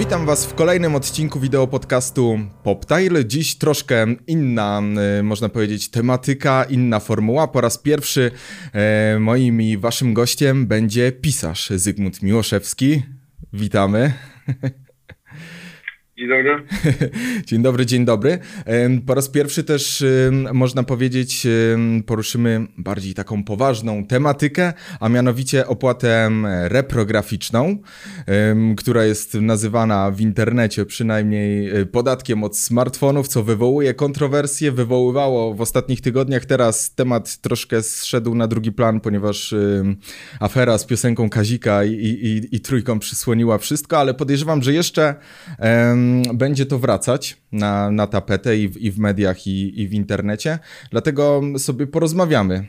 Witam Was w kolejnym odcinku wideo podcastu PopTile. Dziś troszkę inna, y, można powiedzieć, tematyka, inna formuła. Po raz pierwszy e, moim i Waszym gościem będzie pisarz Zygmunt Miłoszewski. Witamy. Dzień dobry. Dzień dobry, dzień dobry. Po raz pierwszy też można powiedzieć, poruszymy bardziej taką poważną tematykę, a mianowicie opłatę reprograficzną, która jest nazywana w internecie przynajmniej e, podatkiem od smartfonów, co wywołuje kontrowersje, wywoływało w ostatnich tygodniach. Teraz temat troszkę zszedł na drugi plan, ponieważ afera z piosenką Kazika i, i, i trójką przysłoniła wszystko, ale podejrzewam, że jeszcze będzie to wracać na, na tapetę i w, i w mediach, i, i w internecie. Dlatego sobie porozmawiamy e,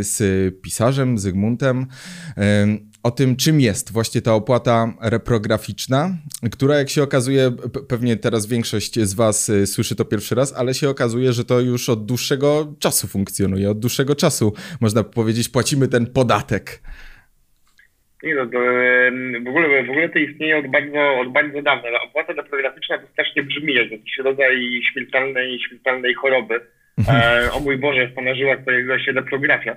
z pisarzem Zygmuntem o tym, czym jest właśnie ta opłata reprograficzna, która jak się okazuje, pewnie teraz większość z Was e, słyszy to pierwszy raz, ale się okazuje, że to już od dłuższego czasu funkcjonuje. Od dłuższego czasu, można powiedzieć, płacimy ten podatek. Nie no, to w ogóle, w ogóle to istnieje od bardzo, od bardzo dawna. No, opłata deprograficzna to strasznie brzmi jak jakiś rodzaj śmiertelnej, śmiertelnej choroby. Mhm. E, o mój Boże, żyłach pojawiła się deprografia.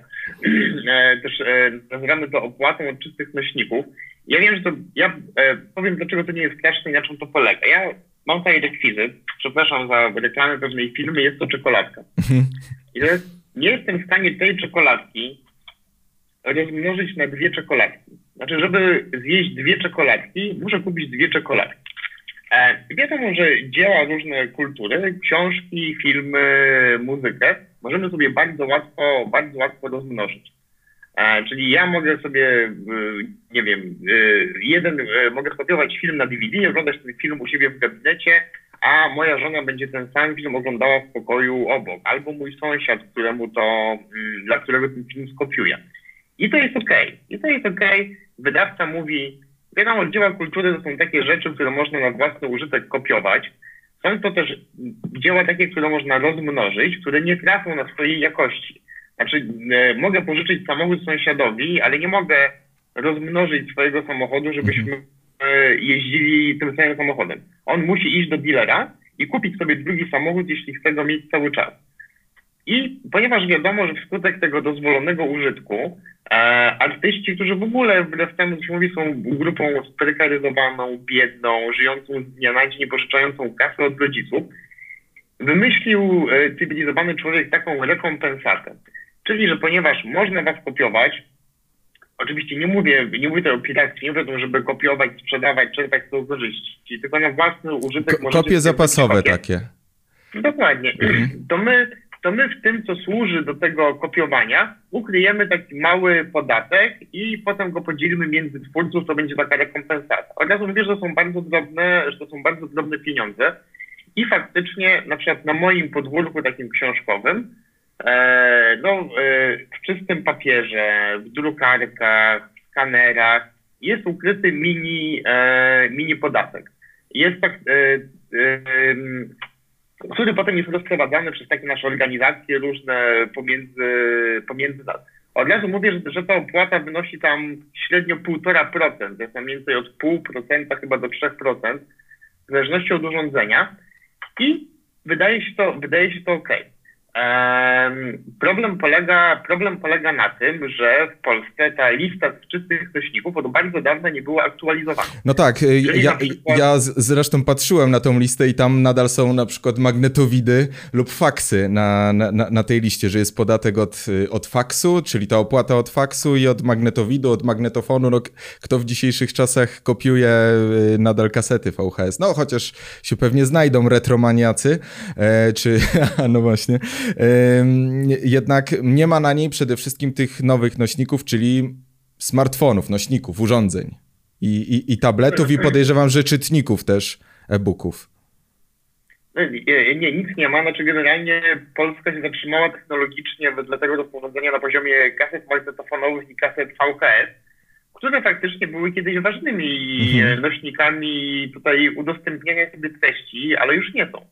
E, też e, nazywamy to opłatą od czystych nośników. Ja wiem, że to, ja e, powiem dlaczego to nie jest straszne i na czym to polega. Ja mam tutaj rekwizyt, przepraszam za reklamę pewnej firmy, jest to czekoladka. Mhm. I to jest, nie jestem w stanie tej czekoladki rozmnożyć na dwie czekoladki. Znaczy, żeby zjeść dwie czekoladki, muszę kupić dwie czekoladki. E, wiadomo, że dzieła różne kultury, książki, filmy, muzykę możemy sobie bardzo łatwo, bardzo łatwo rozmnożyć. E, czyli ja mogę sobie, e, nie wiem, e, jeden, e, mogę skopiować film na DVD, oglądać ten film u siebie w gabinecie, a moja żona będzie ten sam film oglądała w pokoju obok, albo mój sąsiad, któremu to, mm, dla którego ten film skopiuje. I to jest okej. Okay. I to jest okej. Okay. Wydawca mówi, wiadomo, dzieła kultury to są takie rzeczy, które można na własny użytek kopiować. Są to też dzieła takie, które można rozmnożyć, które nie trafią na swojej jakości. Znaczy, e, mogę pożyczyć samochód sąsiadowi, ale nie mogę rozmnożyć swojego samochodu, żebyśmy mhm. e, jeździli tym samym samochodem. On musi iść do dealera i kupić sobie drugi samochód, jeśli chce go mieć cały czas. I ponieważ wiadomo, że wskutek tego dozwolonego użytku e, artyści, którzy w ogóle wbrew temu, co mówi, są grupą sprekaryzowaną, biedną, żyjącą z dnia na dzień, pożyczającą kasę od rodziców, wymyślił e, cywilizowany człowiek taką rekompensatę. Czyli, że ponieważ można was kopiować, oczywiście nie mówię, nie mówię o piracji, nie mówię o tym, żeby kopiować, sprzedawać, czerpać z tego korzyści, tylko na własny użytek Ko Kopie zapasowe takie. Dokładnie. Mhm. To my to my w tym, co służy do tego kopiowania, ukryjemy taki mały podatek i potem go podzielimy między twórców, to będzie taka rekompensata. Od razu mówię, że to są bardzo drobne, że to są bardzo drobne pieniądze i faktycznie na przykład na moim podwórku takim książkowym, e, no, e, w czystym papierze, w drukarkach, w skanerach jest ukryty mini, e, mini podatek. Jest tak, który potem jest rozprowadzany przez takie nasze organizacje różne pomiędzy, pomiędzy nas. Od razu mówię, że, że ta opłata wynosi tam średnio 1,5%, jest tam więcej od 0,5% chyba do 3%, w zależności od urządzenia i wydaje się to, wydaje się to ok. Problem polega, problem polega na tym, że w Polsce ta lista z czystych nośników od bardzo dawna nie była aktualizowana. No tak, y, ja, przykład... ja zresztą patrzyłem na tą listę i tam nadal są na przykład magnetowidy lub faksy na, na, na tej liście, że jest podatek od, y, od faksu, czyli ta opłata od faksu i od magnetowidu, od magnetofonu. No, kto w dzisiejszych czasach kopiuje y, nadal kasety VHS? No chociaż się pewnie znajdą retromaniacy, e, czy, no właśnie, jednak nie ma na niej przede wszystkim tych nowych nośników, czyli smartfonów, nośników, urządzeń i, i, i tabletów i podejrzewam, że czytników też e-booków. Nie, nie, nic nie ma. Znaczy generalnie Polska się zatrzymała technologicznie wedle tego rozporządzenia na poziomie kaset magnetofonowych i kaset VHS, które faktycznie były kiedyś ważnymi mhm. nośnikami tutaj udostępniania sobie treści, ale już nie są.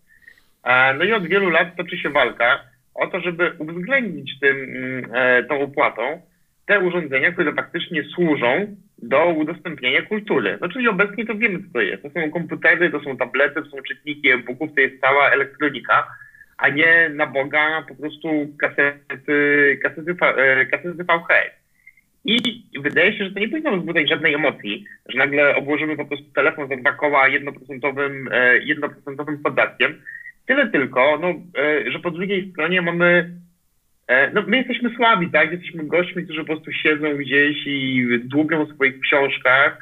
No i od wielu lat toczy się walka o to, żeby uwzględnić tym, mm, e, tą opłatą te urządzenia, które faktycznie służą do udostępniania kultury. No czyli obecnie to wiemy, co to jest. To są komputery, to są tablety, to są czytniki e-booków, to jest cała elektronika, a nie na Boga po prostu kasety, kasety, e, kasety VHS. I wydaje się, że to nie powinno wzbudzać żadnej emocji, że nagle obłożymy po prostu telefon za dwa koła jednoprocentowym, e, jednoprocentowym podatkiem. Tyle tylko, no, że po drugiej stronie mamy E, no, my jesteśmy słabi, tak? Jesteśmy gośćmi, którzy po prostu siedzą gdzieś i dłubią swoich książkach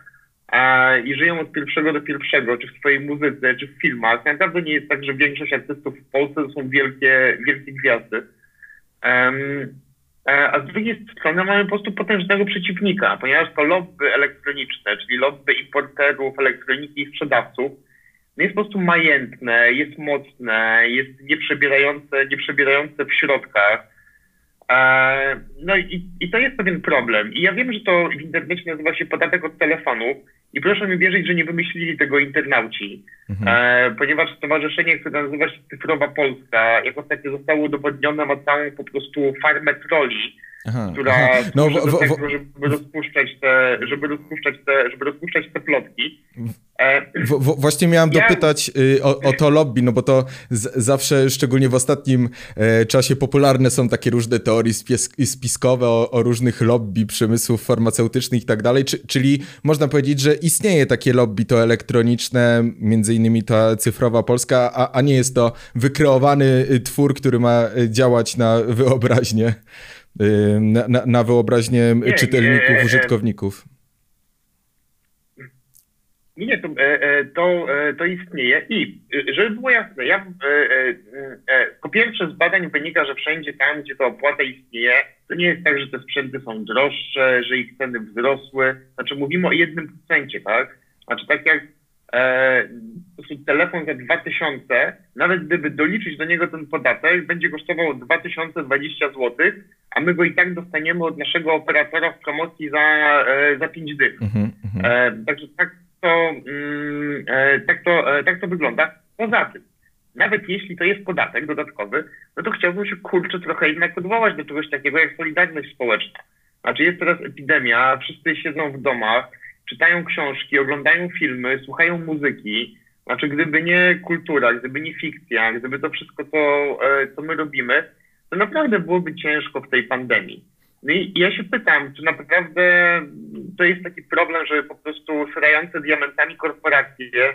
a, i żyją od pierwszego do pierwszego, czy w swojej muzyce, czy w filmach. Naprawdę nie jest tak, że większość artystów w Polsce to są wielkie, wielkie gwiazdy. Um, a z drugiej strony mamy po prostu potężnego przeciwnika, ponieważ to lobby elektroniczne, czyli lobby importerów elektroniki i sprzedawców, jest po prostu majętne, jest mocne, jest nieprzebierające, nieprzebierające w środkach. E, no i, i to jest pewien problem. I ja wiem, że to w internecie nazywa się podatek od telefonu i proszę mi wierzyć, że nie wymyślili tego internauci, mhm. e, ponieważ stowarzyszenie, które nazywa się Cyfrowa Polska, jak ostatnio zostało udowodnione, ma całą po prostu farmę troli, Aha, która aha. No, w, w, tego, żeby rozpuszczać te, żeby rozpuszczać te, żeby rozpuszczać te plotki. E, w, właśnie miałem ja... dopytać y, o, o, to lobby, no bo to z, zawsze, szczególnie w ostatnim e, czasie popularne są takie różne teorie spis, spiskowe o, o, różnych lobby przemysłów farmaceutycznych i tak dalej, czyli można powiedzieć, że istnieje takie lobby to elektroniczne, między innymi ta cyfrowa Polska, a, a nie jest to wykreowany y, twór, który ma y, działać na wyobraźnię na, na, na wyobraźnię nie, czytelników, nie, użytkowników. Nie, to, e, e, to, e, to istnieje i żeby było jasne, ja po pierwsze z badań wynika, że wszędzie tam, gdzie ta opłata istnieje, to nie jest tak, że te sprzęty są droższe, że ich ceny wzrosły. Znaczy mówimy o jednym procencie, tak? Znaczy tak jak e, telefon za 2000, nawet gdyby doliczyć do niego ten podatek, będzie kosztował 2020 zł, a my go i tak dostaniemy od naszego operatora w promocji za, e, za 5 dych. Mm -hmm. e, także tak to, mm, e, tak, to, e, tak to wygląda. Poza tym, nawet jeśli to jest podatek dodatkowy, no to chciałbym się kurczę trochę jednak odwołać do czegoś takiego jak solidarność społeczna. Znaczy jest teraz epidemia, wszyscy siedzą w domach, czytają książki, oglądają filmy, słuchają muzyki. Znaczy, gdyby nie kultura, gdyby nie fikcja, gdyby to wszystko, co, e, co my robimy, to naprawdę byłoby ciężko w tej pandemii. No i ja się pytam, czy naprawdę to jest taki problem, żeby po prostu szrające diamentami korporacje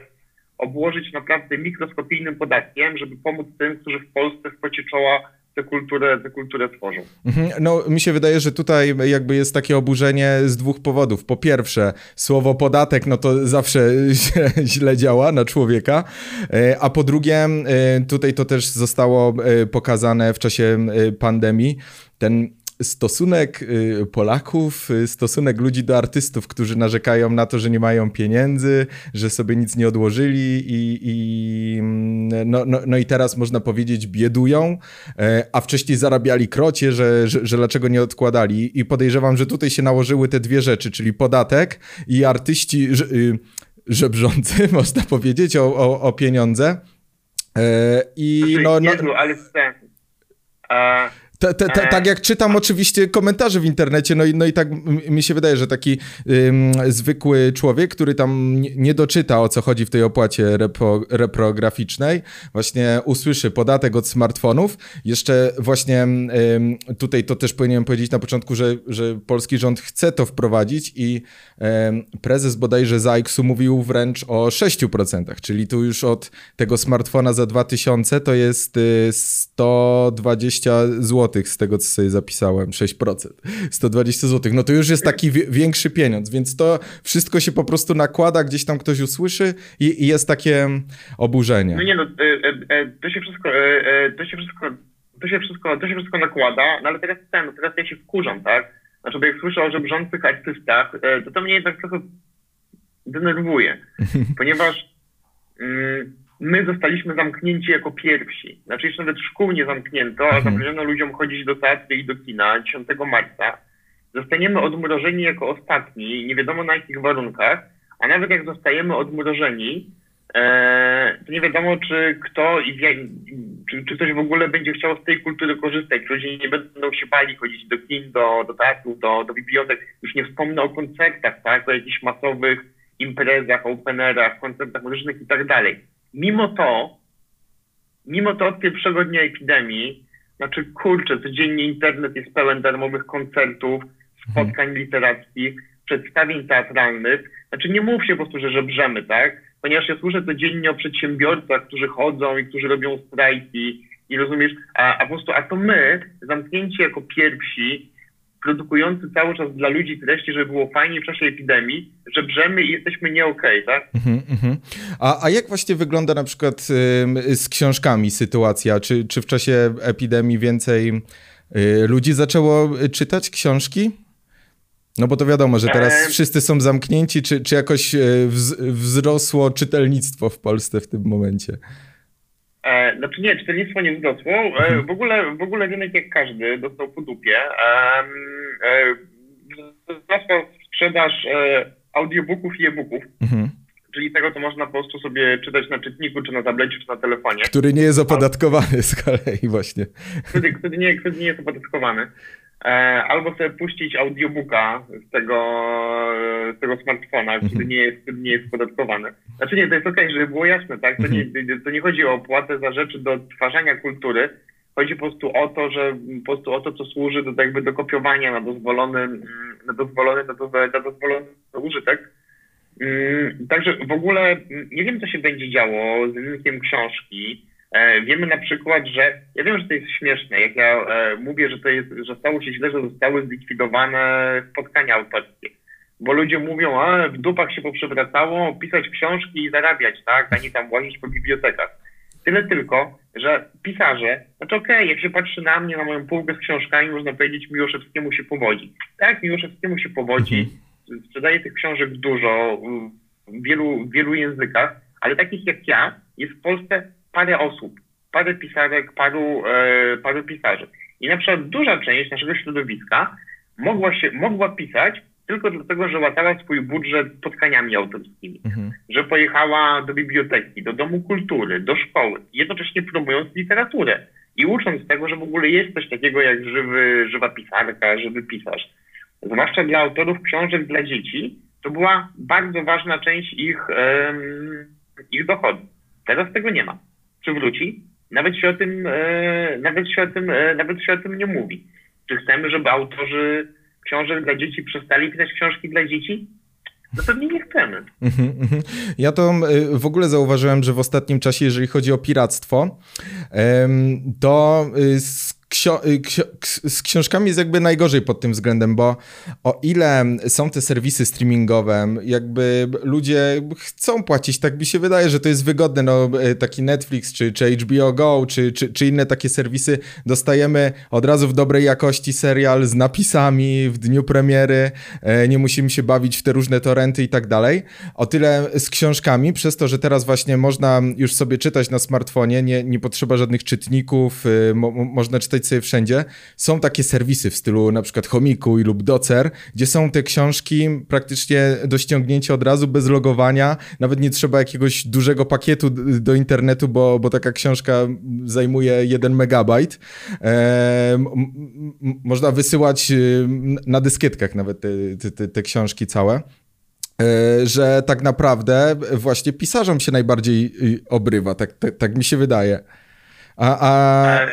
obłożyć naprawdę mikroskopijnym podatkiem, żeby pomóc tym, którzy w Polsce w pocie czoła tę kulturę, tę kulturę tworzą. Mhm. No, mi się wydaje, że tutaj jakby jest takie oburzenie z dwóch powodów. Po pierwsze, słowo podatek, no to zawsze źle działa na człowieka, e, a po drugie, e, tutaj to też zostało e, pokazane w czasie pandemii, ten stosunek y, Polaków, y, stosunek ludzi do artystów, którzy narzekają na to, że nie mają pieniędzy, że sobie nic nie odłożyli i, i mm, no, no, no, i teraz można powiedzieć biedują, e, a wcześniej zarabiali krocie, że, że, że dlaczego nie odkładali i podejrzewam, że tutaj się nałożyły te dwie rzeczy, czyli podatek i artyści y, żebrzący, można powiedzieć, o, o, o pieniądze. E, I znaczy, no, no, Jezu, ale tak jak czytam oczywiście komentarze w internecie, no i, no i tak mi się wydaje, że taki ym, zwykły człowiek, który tam nie doczyta o co chodzi w tej opłacie repro, reprograficznej, właśnie usłyszy podatek od smartfonów. Jeszcze właśnie ym, tutaj to też powinienem powiedzieć na początku, że, że polski rząd chce to wprowadzić i ym, prezes bodajże Zajksu mówił wręcz o 6%, czyli tu już od tego smartfona za 2000 to jest 120 y, zł z tego, co sobie zapisałem, 6%. 120 zł. No to już jest taki większy pieniądz, więc to wszystko się po prostu nakłada, gdzieś tam ktoś usłyszy i, i jest takie oburzenie. No nie no, e, e, e, to się wszystko, to się wszystko, to się wszystko, to się wszystko nakłada, no ale teraz ten, no teraz ja się wkurzam, tak? Znaczy, bo jak słyszę o żebrzących artystach, to to mnie jednak trochę denerwuje, ponieważ mm, my zostaliśmy zamknięci jako pierwsi. Znaczy jeszcze nawet szkół nie zamknięto, a mhm. ludziom chodzić do teatru i do kina 10 marca. Zostaniemy odmrożeni jako ostatni, nie wiadomo na jakich warunkach, a nawet jak zostajemy odmrożeni, e, to nie wiadomo, czy kto i czy, czy ktoś w ogóle będzie chciał z tej kultury korzystać. Ludzie nie będą się bali chodzić do kin, do, do teatrów, do, do bibliotek. Już nie wspomnę o koncertach, tak? O jakichś masowych imprezach, openerach, koncertach muzycznych i tak dalej. Mimo to, mimo to od pierwszego dnia epidemii, znaczy kurczę, codziennie internet jest pełen darmowych koncertów, spotkań literackich, przedstawień teatralnych. Znaczy nie mów się po prostu, że żebrzemy, tak? Ponieważ ja słyszę codziennie o przedsiębiorcach, którzy chodzą i którzy robią strajki i rozumiesz, a, a po prostu, a to my, zamknięci jako pierwsi, produkujący cały czas dla ludzi treści, żeby było fajnie w czasie epidemii, że brzemy i jesteśmy nie okej, okay, tak? Mm -hmm. a, a jak właśnie wygląda na przykład y, z książkami sytuacja? Czy, czy w czasie epidemii więcej y, ludzi zaczęło czytać książki? No bo to wiadomo, że teraz wszyscy są zamknięci, czy, czy jakoś wz, wzrosło czytelnictwo w Polsce w tym momencie? E, znaczy nie, czytelnictwo nie wzrosło. E, mhm. w, ogóle, w ogóle rynek jak każdy dostał po dupie. E, e, wzrosła sprzedaż audiobooków i e-booków. Mhm. Czyli tego, co można po prostu sobie czytać na czytniku, czy na tablecie, czy na telefonie. Który nie jest opodatkowany z kolei właśnie. Który, który, nie, który nie jest opodatkowany. E, albo sobie puścić audiobooka z tego, z tego smartfona, który mhm. nie jest, nie jest podatkowany. Znaczy nie, to jest okej, okay, żeby było jasne, tak? To nie, mhm. to nie chodzi o opłatę za rzeczy do odtwarzania kultury, chodzi po prostu o to, że po prostu o to, co służy do, jakby do kopiowania na dozwolony, na dozwolony, na dozwolony, na dozwolony użytek. Mm, także w ogóle nie wiem, co się będzie działo z rynkiem książki. E, wiemy na przykład, że ja wiem, że to jest śmieszne, jak ja e, mówię, że to jest, że stało się źle, że zostały zlikwidowane spotkania autorskie. Bo ludzie mówią, a w dupach się poprzewracało, pisać książki i zarabiać, tak, a nie tam łazić po bibliotekach. Tyle tylko, że pisarze, znaczy okej, okay, jak się patrzy na mnie, na moją półkę z książkami, można powiedzieć, Miłoszewskiemu się powodzi. Tak, Miłoszewskiemu się powodzi, mhm. sprzedaje tych książek dużo, w wielu, w wielu językach, ale takich jak ja jest w Polsce parę osób, parę pisarek, paru, e, paru pisarzy. I na przykład duża część naszego środowiska mogła, się, mogła pisać tylko dlatego, że łatała swój budżet spotkaniami autorskimi, mhm. że pojechała do biblioteki, do domu kultury, do szkoły, jednocześnie promując literaturę i ucząc tego, że w ogóle jest coś takiego jak żywy, żywa pisarka, żywy pisarz. Zwłaszcza dla autorów książek dla dzieci, to była bardzo ważna część ich, um, ich dochodu. Teraz tego nie ma przywróci, nawet się o tym, e, nawet się o tym, e, nawet się o tym nie mówi. Czy chcemy, żeby autorzy książek dla dzieci przestali pisać książki dla dzieci? No pewnie nie chcemy. Mhm, mhm. Ja to e, w ogóle zauważyłem, że w ostatnim czasie, jeżeli chodzi o piractwo, to ksio y, ksio z książkami jest jakby najgorzej pod tym względem, bo o ile są te serwisy streamingowe, jakby ludzie chcą płacić, tak mi się wydaje, że to jest wygodne, no y, taki Netflix, czy, czy HBO Go, czy, czy, czy inne takie serwisy, dostajemy od razu w dobrej jakości serial z napisami w dniu premiery, e, nie musimy się bawić w te różne torenty i tak dalej. O tyle z książkami, przez to, że teraz właśnie można już sobie czytać na smartfonie, nie, nie potrzeba żadnych czytników, y, mo można czytać sobie wszędzie, są takie serwisy w stylu na przykład Chomiku lub Docer, gdzie są te książki praktycznie do ściągnięcia od razu, bez logowania, nawet nie trzeba jakiegoś dużego pakietu do internetu, bo, bo taka książka zajmuje 1 megabajt. E, można wysyłać y, na dyskietkach nawet te, te, te książki całe e, że tak naprawdę właśnie pisarzom się najbardziej y, obrywa, tak, tak, tak mi się wydaje. A, a,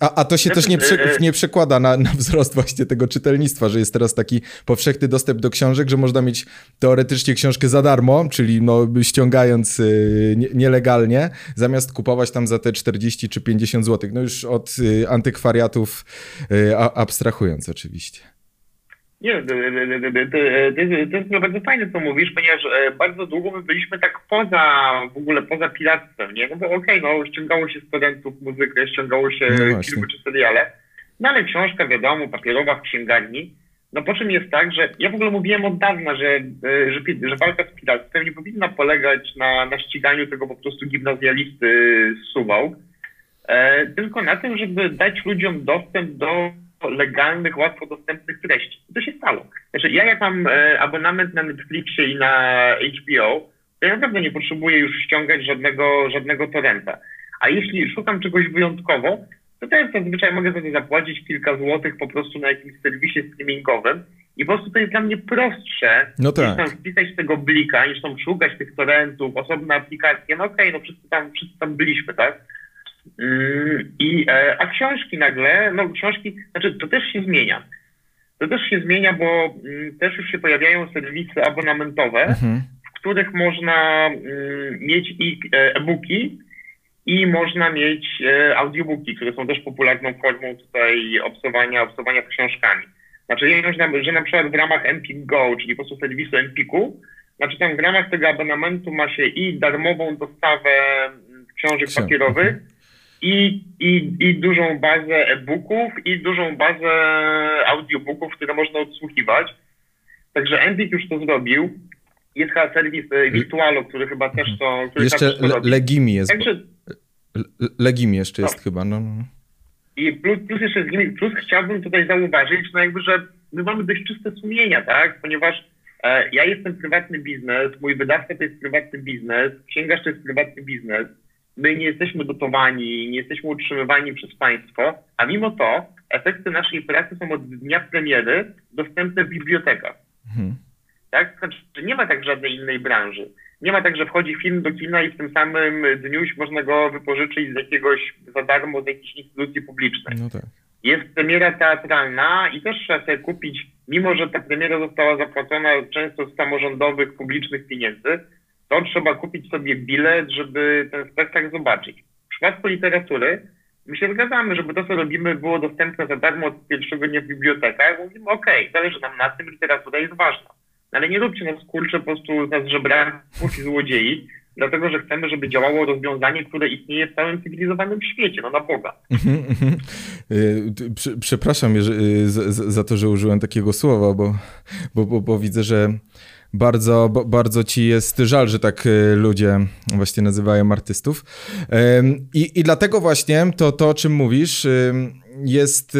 a, a to się też nie, przy, nie przekłada na, na wzrost właśnie tego czytelnictwa, że jest teraz taki powszechny dostęp do książek, że można mieć teoretycznie książkę za darmo, czyli no, ściągając y, nielegalnie, zamiast kupować tam za te 40 czy 50 zł. No już od y, antykwariatów y, abstrahując oczywiście. Nie, to, jest bardzo fajne, co mówisz, ponieważ e, bardzo długo my byliśmy tak poza, w ogóle poza piractwem, nie? No bo okej, okay, no ściągało się studentów muzykę, ściągało się no filmy czy seriale, no ale książka, wiadomo, papierowa w księgarni, no po czym jest tak, że ja w ogóle mówiłem od dawna, że, e, że, że walka z piractwem nie powinna polegać na, na ściganiu tego po prostu gimnazjalisty z Suwał, e, tylko na tym, żeby dać ludziom dostęp do legalnych, łatwo dostępnych treści. I to się stało. Znaczy, ja jak mam e, abonament na Netflixie i na HBO, to ja naprawdę nie potrzebuję już ściągać żadnego, żadnego torrenta. A jeśli szukam czegoś wyjątkowo, to też zazwyczaj mogę sobie zapłacić kilka złotych po prostu na jakimś serwisie streamingowym i po prostu to jest dla mnie prostsze, no tak. niż tam wpisać tego blika, niż tam szukać tych torrentów, osobna aplikacja, no okej, okay, no wszyscy tam, wszyscy tam byliśmy, tak? Mm, I, e, a książki nagle, no książki, znaczy to też się zmienia. To też się zmienia, bo mm, też już się pojawiają serwisy abonamentowe, mhm. w których można mm, mieć i e, e-booki i można mieć e, audiobooki, które są też popularną formą tutaj obsowania, obsowania książkami. Znaczy, ja że na przykład w ramach Empik Go, czyli po prostu serwisu Empiku, znaczy tam w ramach tego abonamentu ma się i darmową dostawę książek papierowych, i, i, i dużą bazę e-booków, i dużą bazę audiobooków, które można odsłuchiwać. Także Empik już to zrobił. Jest chyba serwis e, Virtualo, który chyba też to. Jeszcze to le Legimi jest. Także, Legimi jeszcze jest no. chyba. No, no. I plus, plus jeszcze plus chciałbym tutaj zauważyć, no jakby, że my mamy dość czyste sumienia, tak? Ponieważ e, ja jestem prywatny biznes, mój wydawca to jest prywatny biznes, księgarz to jest prywatny biznes my nie jesteśmy dotowani, nie jesteśmy utrzymywani przez państwo, a mimo to efekty naszej pracy są od dnia premiery dostępne w bibliotekach. Mhm. Tak? Znaczy, nie ma tak żadnej innej branży. Nie ma tak, że wchodzi film do kina i w tym samym dniu można go wypożyczyć z jakiegoś za darmo z jakiejś instytucji publicznej. No tak. Jest premiera teatralna i też trzeba sobie kupić, mimo że ta premiera została zapłacona często z samorządowych, publicznych pieniędzy, to trzeba kupić sobie bilet, żeby ten spektakl zobaczyć. W przypadku literatury my się zgadzamy, żeby to, co robimy, było dostępne za darmo od pierwszego dnia w bibliotekach. Mówimy, okej, zależy nam na tym, literatura jest ważna. No ale nie róbcie nas kurczę po prostu nas żebraków i złodziei, dlatego że chcemy, żeby działało rozwiązanie, które istnieje w całym cywilizowanym świecie, no na Boga. Mhm, mhm. Y, przepraszam y, za to, że użyłem takiego słowa, bo, bo, bo, bo widzę, że bardzo, bardzo ci jest żal, że tak y, ludzie właśnie nazywają artystów. I, i dlatego właśnie to, to, o czym mówisz, jest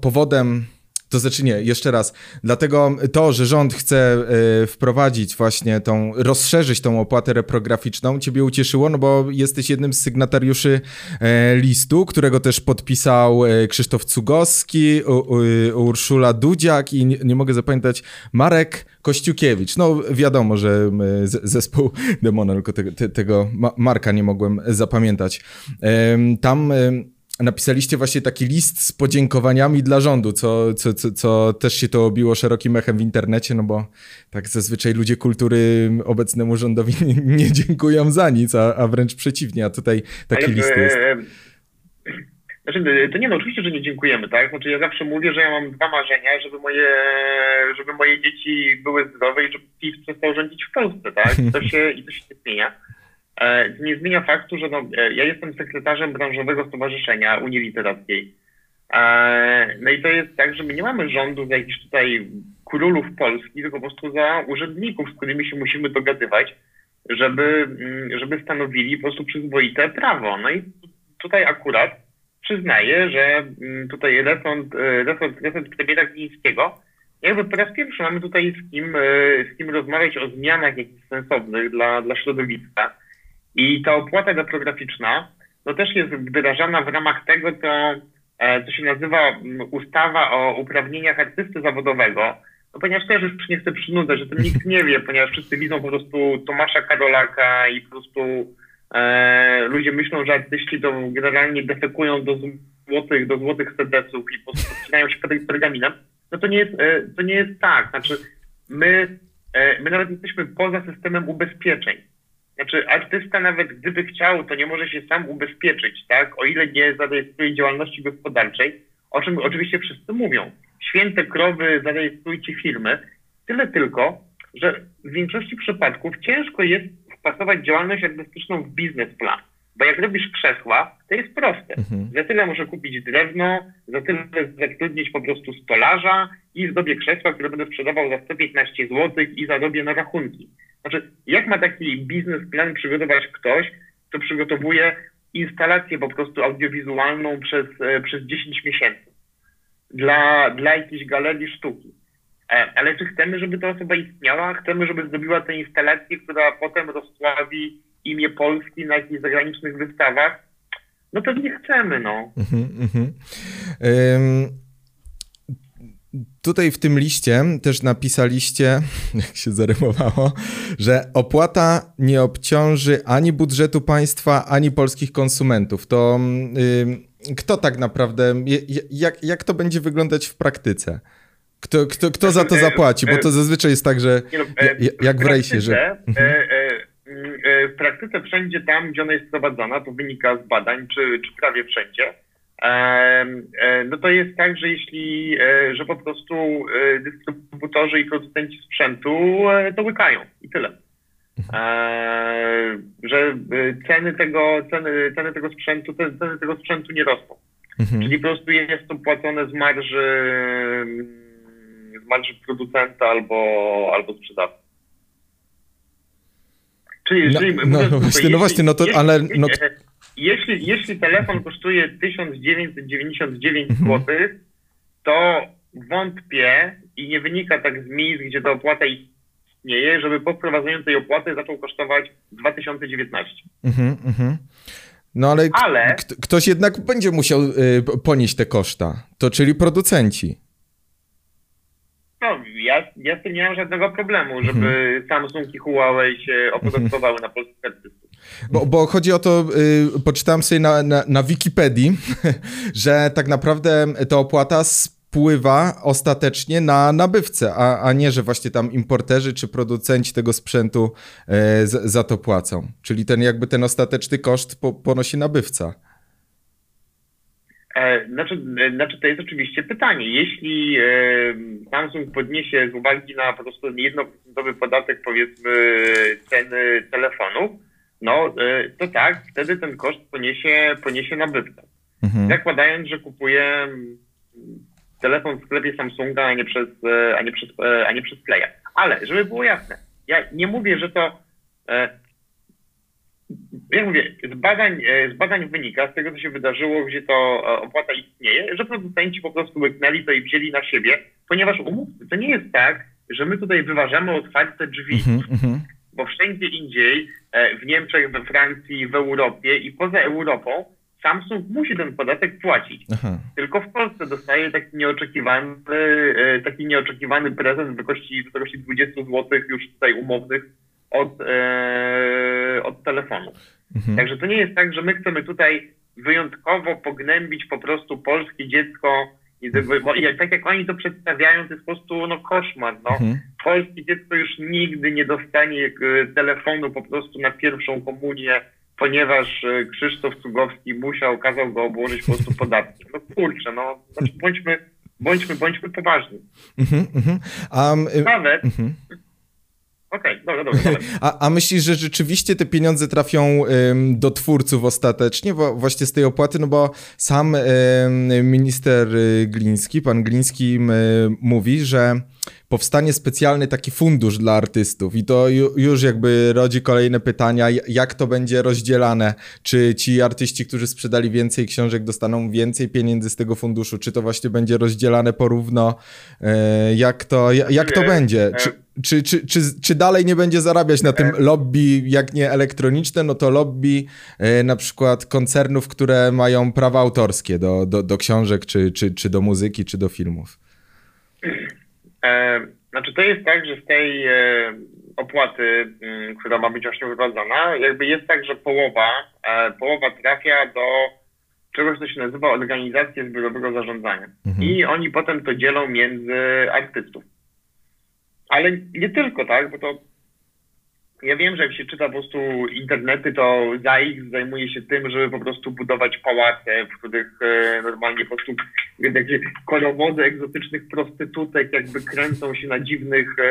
powodem to znaczy nie, jeszcze raz. Dlatego to, że rząd chce y, wprowadzić właśnie tą, rozszerzyć tą opłatę reprograficzną, ciebie ucieszyło, no bo jesteś jednym z sygnatariuszy y, listu, którego też podpisał y, Krzysztof Cugowski, Urszula Dudziak i nie, nie, mogę zapamiętać Marek Kościukiewicz. No wiadomo, że zespół Demona, tylko te, te, tego Marka nie mogłem zapamiętać. Tam napisaliście właśnie taki list z podziękowaniami dla rządu, co, co, co, co, też się to obiło szerokim echem w internecie, no bo tak zazwyczaj ludzie kultury obecnemu rządowi nie, nie dziękują za nic, a, a, wręcz przeciwnie, a tutaj taki Ale, list jest. E, znaczy, to nie no, oczywiście, że nie dziękujemy, tak? Znaczy ja zawsze mówię, że ja mam dwa marzenia, żeby moje, żeby moje dzieci były zdrowe i żeby PiS przestał rządzić w Polsce, tak? I to się, i to się nie zmienia. E, nie zmienia faktu, że no, e, ja jestem sekretarzem branżowego stowarzyszenia Unii Literackiej. E, no i to jest tak, że my nie mamy rządu za jakichś tutaj królów Polski, tylko po prostu za urzędników, z którymi się musimy dogadywać, żeby, mm, żeby stanowili po prostu przyzwoite prawo. No i tutaj akurat przyznaję, że mm, tutaj resort, resort, resort premiera Glińskiego jakby po raz pierwszy mamy tutaj z kim, z kim rozmawiać o zmianach jakichś sensownych dla, dla środowiska. I ta opłata deprograficzna no też jest wdrażana w ramach tego, co, e, co się nazywa ustawa o uprawnieniach artysty zawodowego. No ponieważ też już nie chcę przynudzać, że to nikt nie wie, ponieważ wszyscy widzą po prostu Tomasza Karolaka i po prostu e, ludzie myślą, że artyści to generalnie defekują do złotych, do złotych sedesów i po prostu odcinają się pergaminem. No to nie jest, e, to nie jest tak. Znaczy my, e, my nawet jesteśmy poza systemem ubezpieczeń. Znaczy, artysta nawet gdyby chciał, to nie może się sam ubezpieczyć, tak? O ile nie zarejestruje działalności gospodarczej, o czym oczywiście wszyscy mówią. Święte krowy, zarejestrujcie firmy. Tyle tylko, że w większości przypadków ciężko jest wpasować działalność artystyczną w biznesplan. Bo jak robisz krzesła, to jest proste. Mhm. Za tyle muszę kupić drewno, za tyle zatrudnić po prostu stolarza i zrobię krzesła, które będę sprzedawał za 115 zł i zarobię na rachunki. Znaczy, jak ma taki biznesplan przygotować ktoś, kto przygotowuje instalację po prostu audiowizualną przez, e, przez 10 miesięcy dla, dla jakiejś galerii sztuki? E, ale czy chcemy, żeby ta osoba istniała? Chcemy, żeby zdobiła tę instalację, która potem rozsławi imię Polski na jakichś zagranicznych wystawach? No pewnie chcemy, no. Mhm, mhm. Tutaj w tym liście też napisaliście, jak się zarymowało, że opłata nie obciąży ani budżetu państwa, ani polskich konsumentów. To yy, kto tak naprawdę, jak, jak to będzie wyglądać w praktyce? Kto, kto, kto za to zapłaci? Bo to zazwyczaj jest tak, że jak w rejsie, że... Mhm. W praktyce wszędzie tam, gdzie ona jest prowadzona, to wynika z badań, czy, czy prawie wszędzie, no to jest tak, że jeśli, e, że po prostu e, dystrybutorzy i producenci sprzętu e, to łykają i tyle. Że ceny tego, ceny, ceny tego sprzętu, ceny tego sprzętu nie rosną. Mhm. Czyli po prostu jest to płacone z marży, z marży producenta albo, albo sprzedawcy. Czyli, no, czyli no, no, właśnie, no właśnie, no to, ale... No to jeśli, jeśli telefon kosztuje 1999 mhm. zł, to wątpię i nie wynika tak z miejsc, gdzie ta opłata istnieje, żeby po wprowadzeniu tej opłaty zaczął kosztować 2019. Mhm, mhm. No ale, ale... ktoś jednak będzie musiał y, ponieść te koszta, to czyli producenci. No, ja, ja z tym nie mam żadnego problemu, żeby mhm. Samsung i Huawei się opodatkowały na artystów. Bo, bo, chodzi o to, y, poczytałem sobie na, na, na Wikipedii, że tak naprawdę ta opłata spływa ostatecznie na nabywcę, a, a nie, że właśnie tam importerzy czy producenci tego sprzętu y, z, za to płacą. Czyli ten jakby ten ostateczny koszt po, ponosi nabywca. E, znaczy, e, znaczy, to jest oczywiście pytanie. Jeśli e, Samsung podniesie z uwagi na po prostu jednoprocentowy podatek, powiedzmy, ceny telefonów, no to tak, wtedy ten koszt poniesie, poniesie nabywca. Mhm. Zakładając, że kupuje mm, telefon w sklepie Samsunga, a nie przez, a nie przez, a nie przez Playa. Ale, żeby było jasne, ja nie mówię, że to jak mówię, z badań, e, z badań wynika, z tego co się wydarzyło, gdzie to e, opłata istnieje, że producenci po prostu łyknęli to i wzięli na siebie, ponieważ umówmy, to nie jest tak, że my tutaj wyważamy otwarte drzwi, mm-hmm. Bo wszędzie indziej, e, w Niemczech, we Francji, w Europie i poza Europą, Samsung musi ten podatek płacić. Aha. Tylko w Polsce dostaje taki nieoczekiwany, taki nieoczekiwany prezent w wysokości, w wysokości 20 zł już tutaj umownych od, e, od telefonu. Mhm. Także to nie jest tak, że my chcemy tutaj wyjątkowo pognębić po prostu polskie dziecko i bo tak jak oni to przedstawiają, to jest po prostu no, koszmar. No. Mhm. Polskie dziecko już nigdy nie dostanie e, telefonu po prostu na pierwszą komunię, ponieważ e, Krzysztof Cugowski musiał, kazał go obłożyć po prostu podatkiem. No kurczę, no znaczy bądźmy, bądźmy, bądźmy poważni. Mhm, mhm. Um, Nawet, mhm. Okej, okay, dobra, dobra. A, a myślisz, że rzeczywiście te pieniądze trafią ym, do twórców ostatecznie, bo, właśnie z tej opłaty, no bo sam ym, minister Gliński, pan Gliński ym, mówi, że powstanie specjalny taki fundusz dla artystów i to już jakby rodzi kolejne pytania, jak to będzie rozdzielane, czy ci artyści, którzy sprzedali więcej książek dostaną więcej pieniędzy z tego funduszu, czy to właśnie będzie rozdzielane porówno, e, jak to, jak to będzie, czy, czy, czy, czy, czy dalej nie będzie zarabiać na tym lobby, jak nie elektroniczne, no to lobby e, na przykład koncernów, które mają prawa autorskie do, do, do książek, czy, czy, czy do muzyki, czy do filmów. E, znaczy to jest tak, że z tej e, opłaty, m, która ma być właśnie wprowadzona, jakby jest tak, że połowa, e, połowa trafia do czegoś, co się nazywa organizacje zbiorowego zarządzania. Mhm. I oni potem to dzielą między artystów. Ale nie tylko, tak, bo to ja wiem, że jak się czyta po prostu internety, to ZAIX zajmuje się tym, żeby po prostu budować pałace, w których e, normalnie po prostu takie kolowody egzotycznych prostytutek jakby kręcą się na dziwnych, e,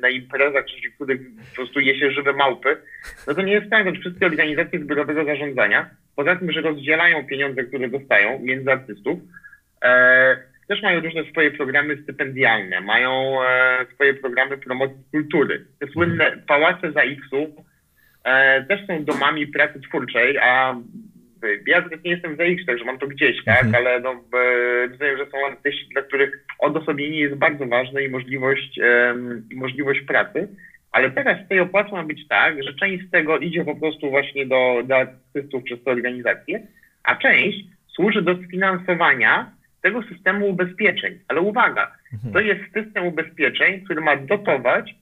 na imprezach, w których po prostu je się żywe małpy. No to nie jest tak, że wszystkie organizacje zbiorowego zarządzania, poza tym, że rozdzielają pieniądze, które dostają między artystów, e, też mają różne swoje programy stypendialne, mają e, swoje programy promocji kultury. Te słynne pałace za u e, też są domami pracy twórczej, a ja nie jestem w ZX, także mam to gdzieś, tak, mhm. ale no, rozumiem, że są artyści, dla których odosobnienie jest bardzo ważne i możliwość, i możliwość pracy. Ale teraz w tej opłaty ma być tak, że część z tego idzie po prostu właśnie do, do artystów przez te organizacje, a część służy do sfinansowania tego systemu ubezpieczeń. Ale uwaga, mhm. to jest system ubezpieczeń, który ma dotować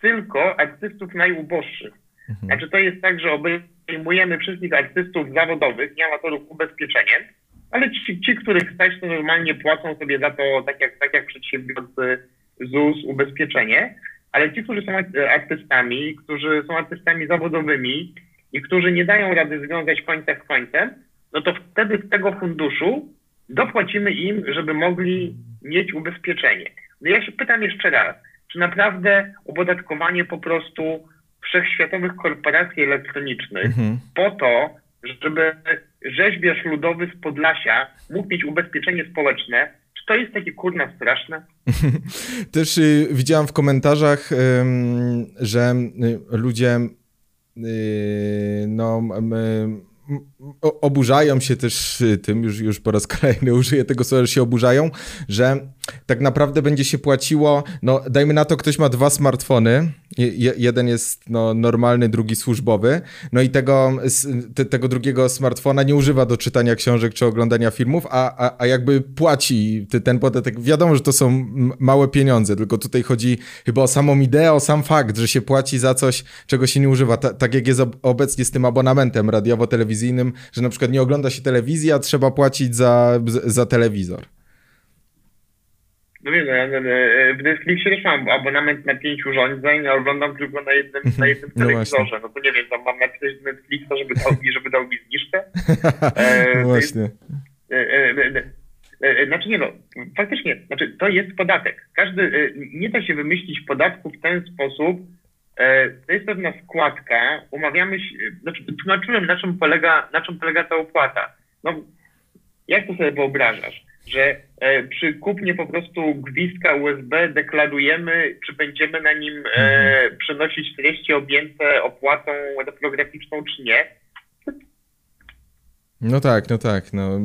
tylko artystów najuboższych. Mhm. Znaczy to jest tak, że obejmujemy wszystkich artystów zawodowych, nie amatorów ubezpieczeniem, ale ci, ci, których stać, to normalnie płacą sobie za to, tak jak, tak jak przedsiębiorcy ZUS, ubezpieczenie, ale ci, którzy są artystami, którzy są artystami zawodowymi i którzy nie dają rady związać końca z końcem, no to wtedy z tego funduszu dopłacimy im, żeby mogli mieć ubezpieczenie. No ja się pytam jeszcze raz, czy naprawdę opodatkowanie po prostu wszechświatowych korporacji elektronicznych mhm. po to, żeby rzeźbiarz ludowy z Podlasia mógł mieć ubezpieczenie społeczne, czy to jest takie kurna straszne? Też y, widziałam w komentarzach, y, że y, ludzie y, no, oburzają się też y, tym, już, już po raz kolejny użyję tego słowa, że się oburzają, że tak naprawdę będzie się płaciło, no dajmy na to, ktoś ma dwa smartfony, je, jeden jest no, normalny, drugi służbowy, no i tego, te, tego drugiego smartfona nie używa do czytania książek czy oglądania filmów, a, a, a jakby płaci ten podatek. Wiadomo, że to są małe pieniądze, tylko tutaj chodzi chyba o samą ideę, o sam fakt, że się płaci za coś, czego się nie używa. Ta, tak jak jest obecnie z tym abonamentem radiowo-telewizyjnym, że na przykład nie ogląda się telewizji, a trzeba płacić za, za telewizor. No wiem, no, no, w Netflixie też mam abonament na pięć urządzeń, a oglądam tylko na jednym, na jednym no telewizorze. No to nie wiem, tam mam napisać do Netflixa, żeby dał mi, żeby dał mi zniżkę. E, no właśnie. E, e, e, znaczy nie no, faktycznie, znaczy to jest podatek. Każdy, nie da się wymyślić podatku w ten sposób, to jest pewna składka, umawiamy się, znaczy tłumaczyłem na czym polega, na czym polega ta opłata. No, jak to sobie wyobrażasz? Że e, przy kupnie po prostu gwizdka USB deklarujemy, czy będziemy na nim e, mhm. przenosić treści objęte opłatą reprograficzną, czy nie. No tak, no tak. No.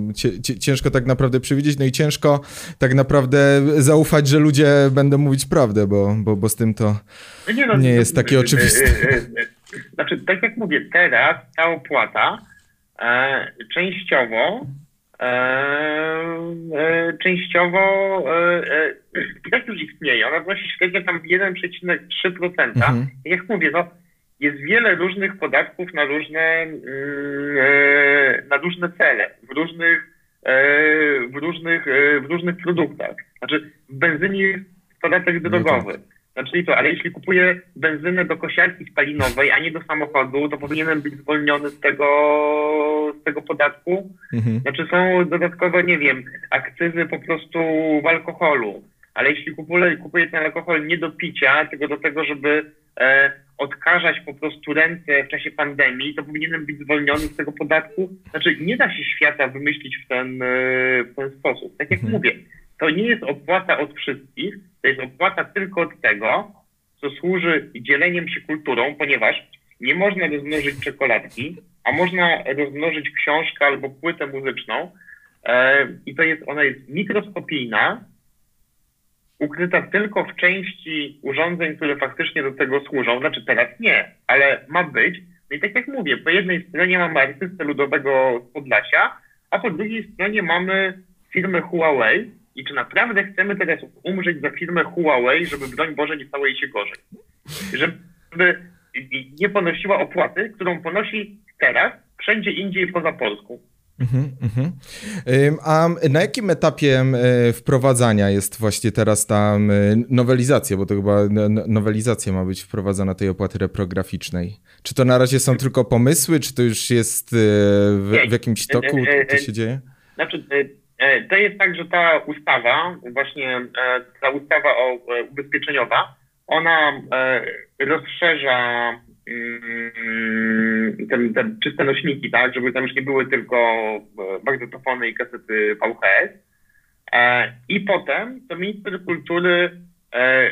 Ciężko tak naprawdę przewidzieć, no i ciężko tak naprawdę zaufać, że ludzie będą mówić prawdę, bo, bo, bo z tym to no nie, no, nie jest takie e, oczywiste. Znaczy, tak jak mówię, teraz ta opłata e, częściowo częściowo e, i tak już istnieje. Ona wynosi średnio tam 1,3%. Mhm. Jak mówię, no, jest wiele różnych podatków na różne, mm, e, na różne cele, w różnych, w różnych, w różnych produktach. Znaczy w benzynie jest podatek drogowy. Znaczy to, ale jeśli kupuję benzynę do kosiarki spalinowej, a nie do samochodu, to powinienem być zwolniony z tego, z tego podatku. Mhm. Znaczy są dodatkowo, nie wiem, akcyzy po prostu w alkoholu. Ale jeśli kupuję, kupuję ten alkohol nie do picia, tylko do tego, żeby e, odkażać po prostu ręce w czasie pandemii, to powinienem być zwolniony z tego podatku. Znaczy nie da się świata wymyślić w ten, e, w ten sposób. Tak jak mhm. mówię, to nie jest opłata od wszystkich, to jest opłata tylko od tego, co służy dzieleniem się kulturą, ponieważ nie można rozmnożyć czekoladki, a można rozmnożyć książkę albo płytę muzyczną e, i to jest, ona jest mikroskopijna, ukryta tylko w części urządzeń, które faktycznie do tego służą, znaczy teraz nie, ale ma być. No i tak jak mówię, po jednej stronie mamy artystę ludowego z Podlasia, a po drugiej stronie mamy firmę Huawei, i czy naprawdę chcemy teraz umrzeć za firmę Huawei, żeby broń Boże nie stało jej się gorzej. Żeby nie ponosiła opłaty, którą ponosi teraz wszędzie indziej poza Polską. Mhm, mhm. A na jakim etapie wprowadzania jest właśnie teraz ta nowelizacja, bo to chyba nowelizacja ma być wprowadzana tej opłaty reprograficznej. Czy to na razie są tylko pomysły, czy to już jest e, w, w jakimś toku, e, e, to się dzieje? Znaczy, E, to jest tak, że ta ustawa, właśnie e, ta ustawa o, e, ubezpieczeniowa, ona rozszerza mm, te, te czyste nośniki, tak, żeby tam już nie były tylko magnetofony i kasety VHS. I potem to minister kultury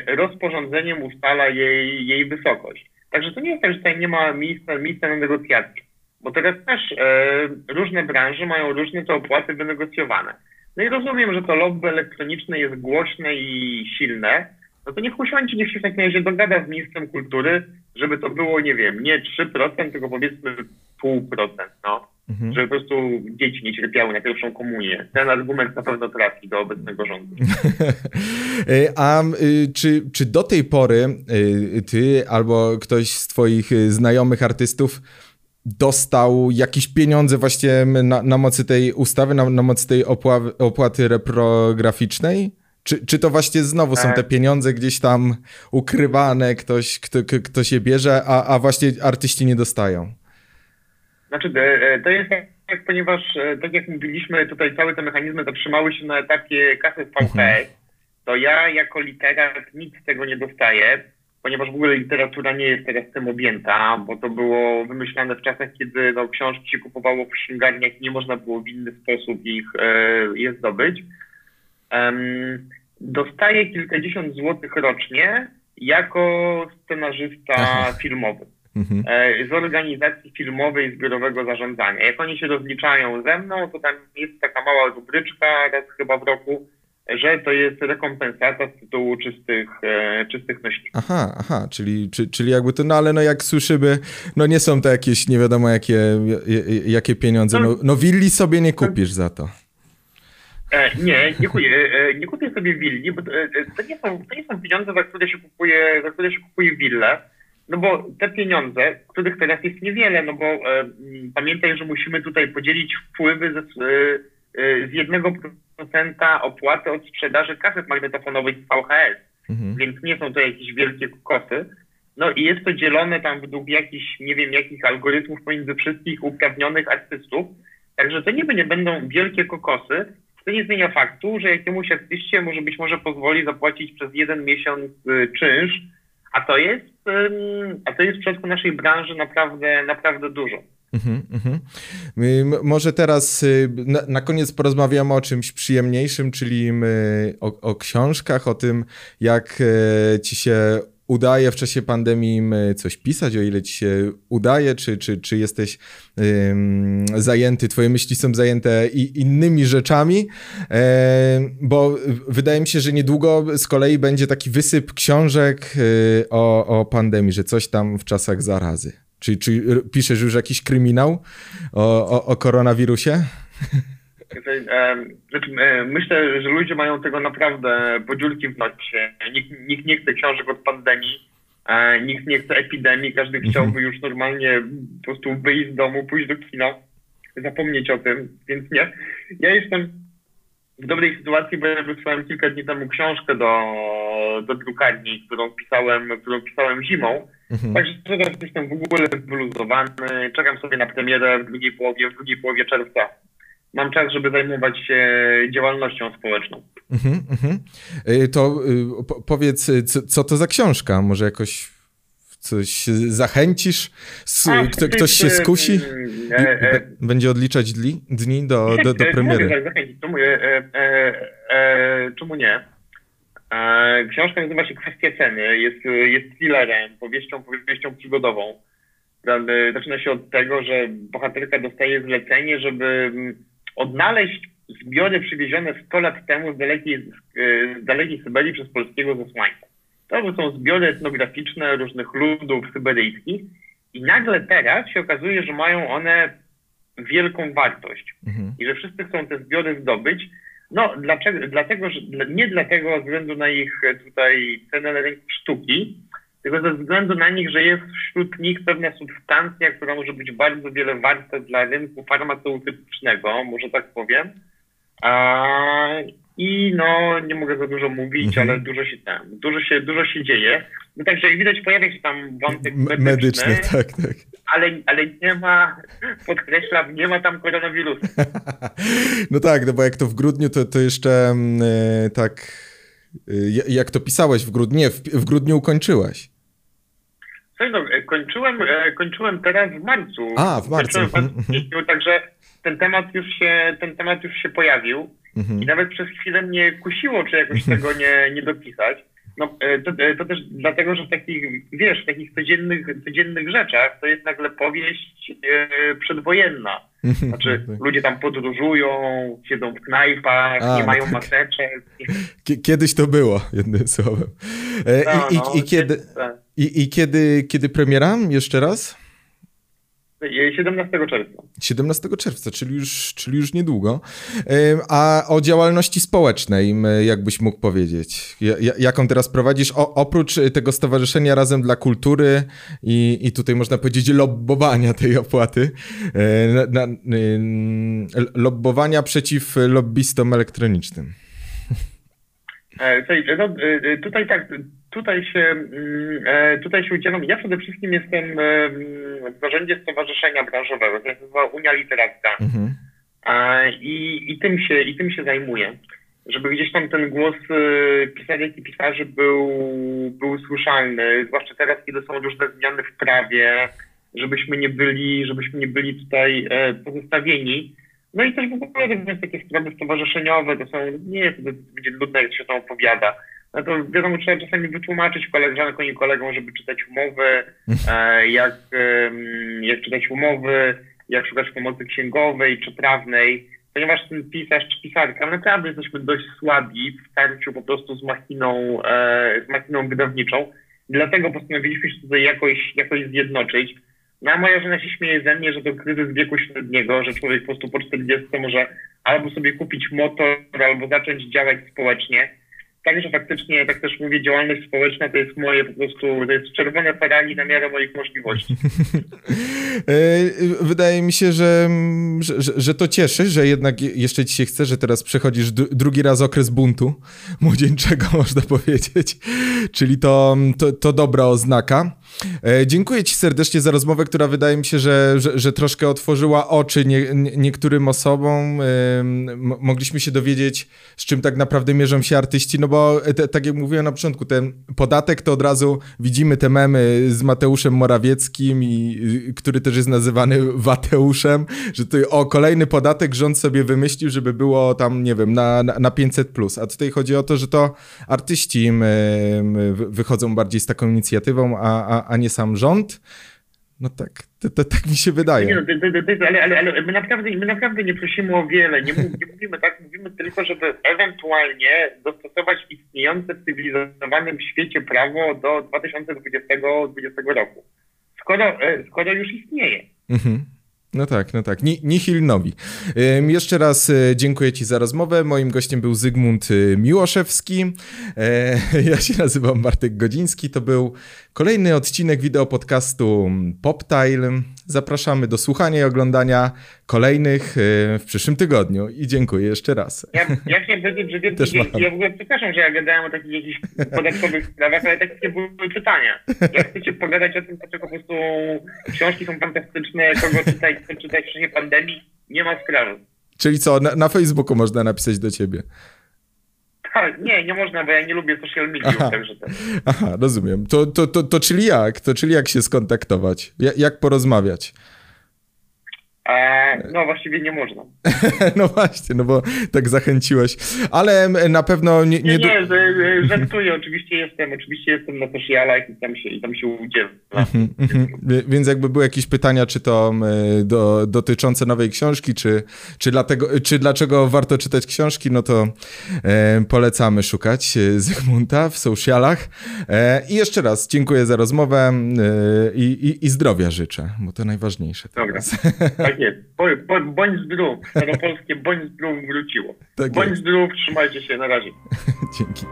rozporządzeniem ustala jej, jej wysokość. Także to nie jest tak, że tutaj nie ma miejsca, miejsca na negocjacje. Bo teraz też e, różne branże mają różne te opłaty wynegocjowane. No i rozumiem, że to lobby elektroniczne jest głośne i silne, no to niech usiądzie, niech się w takim razie dogada z ministrem kultury, żeby to było, nie wiem, nie 3%, tylko powiedzmy pół procent, no. Mhm. Żeby po prostu dzieci nie cierpiały na pierwszą komunię. Ten argument na pewno trafi do obecnego rządu. A y, czy, czy do tej pory y, ty albo ktoś z twoich y, znajomych artystów dostał jakieś pieniądze właśnie na, na mocy tej ustawy, na, na mocy tej opła, opłaty reprograficznej? Czy, czy to właśnie znowu są te tak. pieniądze gdzieś tam ukrywane, ktoś, kto, kto się bierze, a, a właśnie artyści nie dostają? Znaczy, e, e, to jest tak, ponieważ e, tak jak mówiliśmy, tutaj całe te mechanizmy zatrzymały się na etapie kasy VPS, mhm. to ja jako literat nic z tego nie dostaję, ponieważ w ogóle literatura nie jest teraz tym objęta, bo to było wymyślane w czasach, kiedy no, książki się kupowało w księgarniach i nie można było w inny sposób ich e, je zdobyć. Dostaję kilkadziesiąt złotych rocznie jako scenarzysta filmowy. Mhm. E, z organizacji filmowej zbiorowego zarządzania. Jak oni się rozliczają ze mną, to tam jest taka mała rubryczka raz chyba w roku, że to jest rekompensata z tytułu czystych, e, czystych nośników. Aha, aha, czyli, czy, czyli jakby to, no ale no jak słyszymy, no nie są to jakieś nie wiadomo jakie, jakie pieniądze, no, no willi sobie nie kupisz za to. E, nie, nie kupię, e, nie kupię sobie willi, bo to, to, nie są, to nie są pieniądze, za które się kupuje, za które się kupuje willę, no bo te pieniądze, których teraz jest niewiele, no bo e, pamiętaj, że musimy tutaj podzielić wpływy ze, e, e z jednego procenta opłaty od sprzedaży kaset magnetofonowych z VHS, mhm. więc nie są to jakieś wielkie kosy. No i jest to dzielone tam według jakichś, nie wiem, jakich algorytmów pomiędzy wszystkich uprawnionych artystów. Także to niby nie będą wielkie kokosy, to nie zmienia faktu, że jakiemuś artyście może być może pozwoli zapłacić przez jeden miesiąc y, czynsz, a to jest, a to jest w przypadku naszej branży naprawdę, naprawdę dużo. Mhm, mhm. Może teraz y, na, na, koniec porozmawiamy o czymś przyjemniejszym, czyli o, o książkach, o tym, jak e, ci się udaje w czasie pandemii coś pisać, o ile ci się udaje, czy, czy, czy jesteś ym, zajęty, twoje myśli są zajęte i, innymi rzeczami, e, bo wydaje mi się, że niedługo z kolei będzie taki wysyp książek y, o, o pandemii, że coś tam w czasach zarazy. Czy, czy piszesz już jakiś kryminał o, o, o koronawirusie? Znaczy, e, myślę, że ludzie mają tego naprawdę podziurki w nocie. Nikt, nikt nie chce książek od pandemii, e, nikt nie chce epidemii, każdy mhm. chciałby już normalnie po prostu wyjść z domu, pójść do kina, zapomnieć o tym, więc nie. Ja jestem w dobrej sytuacji, bo ja wysłałem kilka dni temu książkę do, do drukarni, którą pisałem, którą pisałem zimą. Mhm. Także teraz jestem w ogóle wyluzowany. Czekam sobie na premierę w drugiej połowie, w drugiej połowie czerwca mam czas, żeby zajmować się działalnością społeczną. Mhm, mhm. Y, to y, powiedz, y, co, co, to za książka? Może jakoś coś zachęcisz? A, Kto, ktoś się skusi? E, e, będzie odliczać dni, dni do, do, do premiery. Mogę tak zachęcić. Czemu, e, e, e, czemu nie? E, książka nazywa się Kwestia ceny. Jest, jest thrillerem, powieścią, powieścią przygodową. Zaczyna się od tego, że bohaterka dostaje zlecenie, żeby odnaleźć zbiory przywiezione 100 lat temu z dalekiej, z dalekiej Syberii przez polskiego zesłańca. To są zbiory etnograficzne różnych ludów syberyjskich i nagle teraz się okazuje, że mają one wielką wartość mhm. i że wszyscy chcą te zbiory zdobyć. No, dlaczego? Dlatego, że nie dlatego ze względu na ich tutaj cenę na rynku sztuki, tylko ze względu na nich, że jest wśród nich pewna substancja, która może być bardzo wiele warta dla rynku farmaceutycznego, może tak powiem. I no, nie mogę za dużo mówić, mhm. ale dużo się tam, dużo się, dużo się dzieje. No także jak widać pojawia się tam wątek medyczny, medyczny tak, tak. Ale, ale nie ma, podkreślam, nie ma tam koronawirusa. no tak, no bo jak to w grudniu, to, to jeszcze yy, tak, yy, jak to pisałeś w grudniu, nie, w, w grudniu ukończyłeś. Słuchaj, no, e, kończyłem, kończyłem teraz w marcu. A, w marcu. W marcu mhm. także ten temat już się, ten temat już się pojawił mhm. i nawet przez chwilę mnie kusiło, czy jakoś tego nie, nie dopisać. no, e, to, e, to, też dlatego, że w takich, wiesz, w takich codziennych, codziennych rzeczach to jest nagle powieść e, przedwojenna. Znaczy, tak. ludzie tam podróżują, siedzą w knajpach, A, nie no mają tak. maseczek. Kiedyś to było, jednym słowem. No, I, i, no, i, kiedy, tak. i, I kiedy, kiedy premiera? Jeszcze raz? 17 czerwca. 17 czerwca, czyli już, czyli już niedługo. A o działalności społecznej, jakbyś mógł powiedzieć? Jaką teraz prowadzisz? O, oprócz tego Stowarzyszenia Razem dla Kultury i, i tutaj można powiedzieć lobbowania tej opłaty, e, na, na, lobbowania przeciw lobbystom elektronicznym. E, no, e, tutaj tak, tutaj się, mm, e, tutaj się udzielam. Ja przede wszystkim jestem w zarządzie Stowarzyszenia Branżowego, to jest nazywa Unia Literacka. Mhm. I, i, tym się, I tym się zajmuję. Żeby gdzieś tam ten głos pisarek i pisarzy był, był słyszalny, zwłaszcza teraz, kiedy są różne zmiany w prawie, żebyśmy nie byli, żebyśmy nie byli tutaj pozostawieni no i też w ogóle również takie sprawy stowarzyszeniowe, to są, nie to będzie nudne, jak się to opowiada. No to wiadomo, trzeba czasami wytłumaczyć koleżankom i kolegom, żeby czytać umowy, e, jak, jak czytać umowy, jak szukać pomocy księgowej czy prawnej, ponieważ ten pisarz czy pisarka naprawdę jesteśmy dość słabi w starciu po prostu z machiną, e, z machiną wydawniczą. Dlatego postanowiliśmy się tutaj jakoś, jakoś zjednoczyć. No a moja żona się śmieje ze mnie, że to kryzys wieku średniego, że człowiek po prostu po 40 może albo sobie kupić motor, albo zacząć działać społecznie. Także faktycznie, tak też mówię, działalność społeczna to jest moje po prostu, to jest czerwone Ferrari na miarę moich możliwości. E, wydaje mi się, że, że, że, to cieszy, że jednak jeszcze ci się chce, że teraz przechodzisz drugi raz okres buntu młodzieńczego, można powiedzieć. Czyli to, to, to dobra oznaka. E, dziękuję Ci serdecznie za rozmowę, która wydaje mi się, że, że, że troszkę otworzyła oczy nie, nie, niektórym osobom. Mogliśmy się dowiedzieć, z czym tak naprawdę mierzą się artyści, no bo te, tak jak mówiłem na początku, ten podatek to od razu widzimy te memy z Mateuszem Morawieckim, i, który też jest nazywany Wateuszem, że to o kolejny podatek rząd sobie wymyślił, żeby było tam, nie wiem, na, na 500+. Plus. A tutaj chodzi o to, że to artyści wychodzą bardziej z taką inicjatywą, a, a, a nie sam rząd. No tak, to, to, tak mi się wydaje. Nie, no, ale, ale, ale my, naprawdę, my naprawdę nie prosimy o wiele. Nie, nie mówimy tak, mówimy tylko, żeby ewentualnie dostosować istniejące w cywilizowanym świecie prawo do 2020, 2020 roku. Skoro, e, skoro już istnieje. Mhm. No tak, no tak. Nihil nowi. Jeszcze raz e, dziękuję Ci za rozmowę. Moim gościem był Zygmunt e, Miłoszewski. E, ja się nazywam Bartek Godziński. To był kolejny odcinek wideo podcastu PopTile. Zapraszamy do słuchania i oglądania kolejnych w przyszłym tygodniu i dziękuję jeszcze raz. Ja, ja chciałem powiedzieć, że wiem, ja, ja w ogóle przepraszam, że ja gadałem o takich jakichś podatkowych sprawach, ale takie były pytania. Jak chcecie pogadać o tym, dlaczego po prostu książki są fantastyczne, kogo czytać, co czytać w czasie pandemii, nie ma sprawy. Czyli co, na, na Facebooku można napisać do ciebie? Tak, nie, nie można, bo ja nie lubię social media, Aha. także tak. Aha, rozumiem. To, to, to, to czyli jak? To czyli jak się skontaktować? Jak porozmawiać? No właściwie nie można. no właśnie, no bo tak zachęciłeś. Ale na pewno nie... Nie, nie, nie żartuję, oczywiście jestem, oczywiście jestem na socialach i tam się, i tam się udzielam. Mhm, mhm. Więc jakby były jakieś pytania, czy to do, dotyczące nowej książki, czy, czy, dlatego, czy dlaczego warto czytać książki, no to e, polecamy szukać e, Zygmunta w socialach. E, I jeszcze raz dziękuję za rozmowę e, i, i, i zdrowia życzę, bo to najważniejsze teraz. Dobra, Tak jest. bądź zdrów. Staropolskie bądź zdrów wróciło. Tak bądź jest. zdrów, trzymajcie się, na razie. Dzięki.